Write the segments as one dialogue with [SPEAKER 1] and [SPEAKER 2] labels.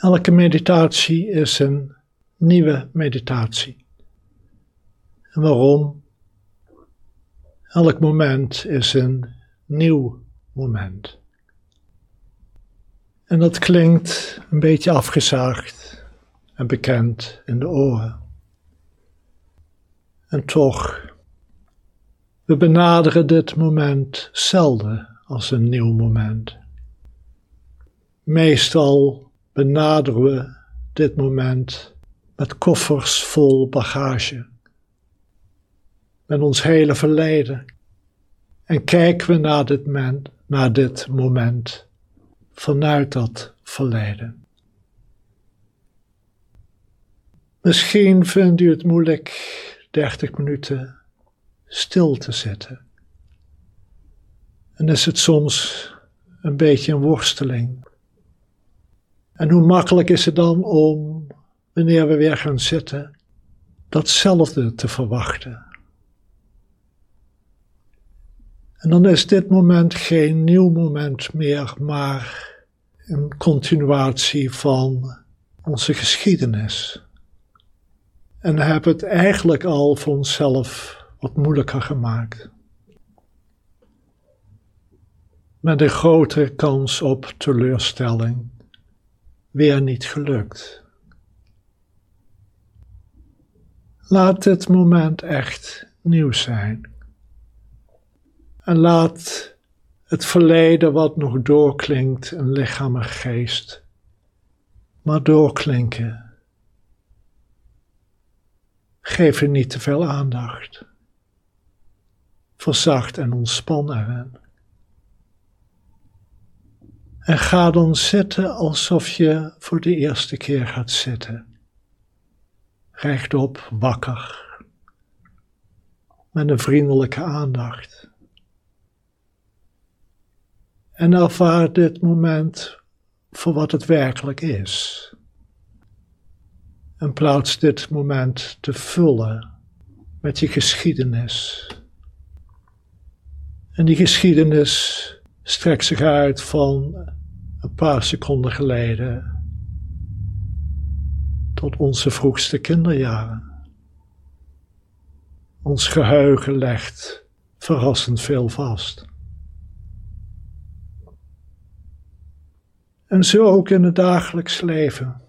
[SPEAKER 1] Elke meditatie is een nieuwe meditatie. En waarom? Elk moment is een nieuw moment. En dat klinkt een beetje afgezaagd en bekend in de oren. En toch, we benaderen dit moment zelden als een nieuw moment. Meestal benaderen we dit moment met koffers vol bagage, met ons hele verleden. En kijken we naar dit, naar dit moment vanuit dat verleden. Misschien vindt u het moeilijk 30 minuten stil te zitten. En is het soms een beetje een worsteling. En hoe makkelijk is het dan om, wanneer we weer gaan zitten, datzelfde te verwachten? En dan is dit moment geen nieuw moment meer, maar een continuatie van onze geschiedenis. En hebben het eigenlijk al voor onszelf wat moeilijker gemaakt. Met een grotere kans op teleurstelling. Weer niet gelukt. Laat dit moment echt nieuw zijn. En laat het verleden wat nog doorklinkt in lichaam en geest, maar doorklinken. Geef er niet te veel aandacht. Verzacht en ontspan erin. En ga dan zitten alsof je voor de eerste keer gaat zitten. Rechtop, wakker, met een vriendelijke aandacht. En ervaar dit moment voor wat het werkelijk is. En plaats dit moment te vullen met je geschiedenis. En die geschiedenis strekt zich uit van een paar seconden geleden tot onze vroegste kinderjaren. Ons geheugen legt verrassend veel vast. En zo ook in het dagelijks leven.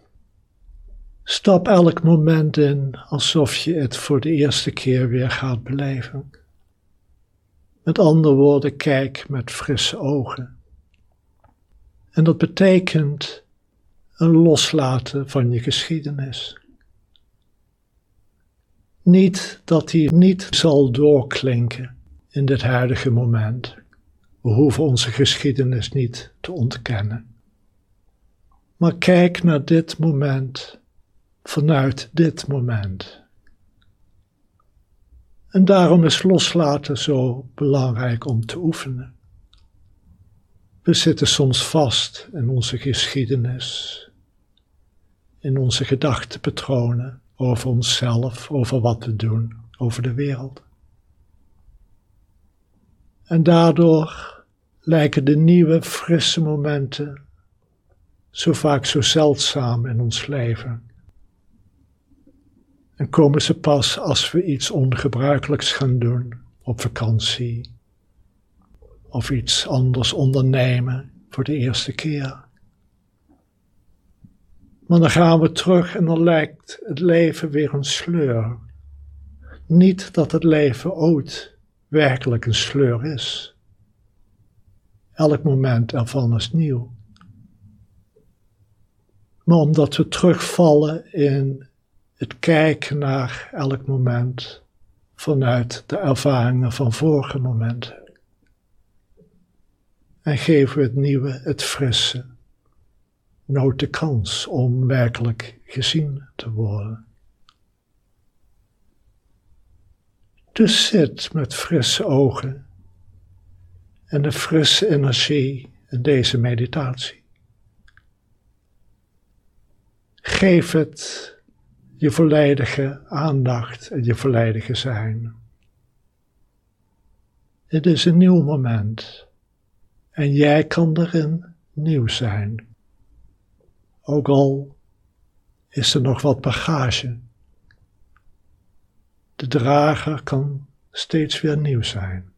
[SPEAKER 1] Stap elk moment in alsof je het voor de eerste keer weer gaat beleven. Met andere woorden, kijk met frisse ogen. En dat betekent een loslaten van je geschiedenis. Niet dat die niet zal doorklinken in dit huidige moment. We hoeven onze geschiedenis niet te ontkennen. Maar kijk naar dit moment vanuit dit moment. En daarom is loslaten zo belangrijk om te oefenen. We zitten soms vast in onze geschiedenis, in onze gedachtenpatronen over onszelf, over wat we doen, over de wereld. En daardoor lijken de nieuwe, frisse momenten zo vaak zo zeldzaam in ons leven. En komen ze pas als we iets ongebruikelijks gaan doen op vakantie of iets anders ondernemen voor de eerste keer. Maar dan gaan we terug en dan lijkt het leven weer een sleur. Niet dat het leven ooit werkelijk een sleur is. Elk moment ervan is nieuw maar omdat we terugvallen in het kijken naar elk moment vanuit de ervaringen van vorige momenten. En geven we het nieuwe, het frisse, nooit de kans om werkelijk gezien te worden. Dus zit met frisse ogen en de frisse energie in deze meditatie. Geef het je volledige aandacht en je volledige zijn. Het is een nieuw moment en jij kan erin nieuw zijn. ook al is er nog wat bagage. De drager kan steeds weer nieuw zijn.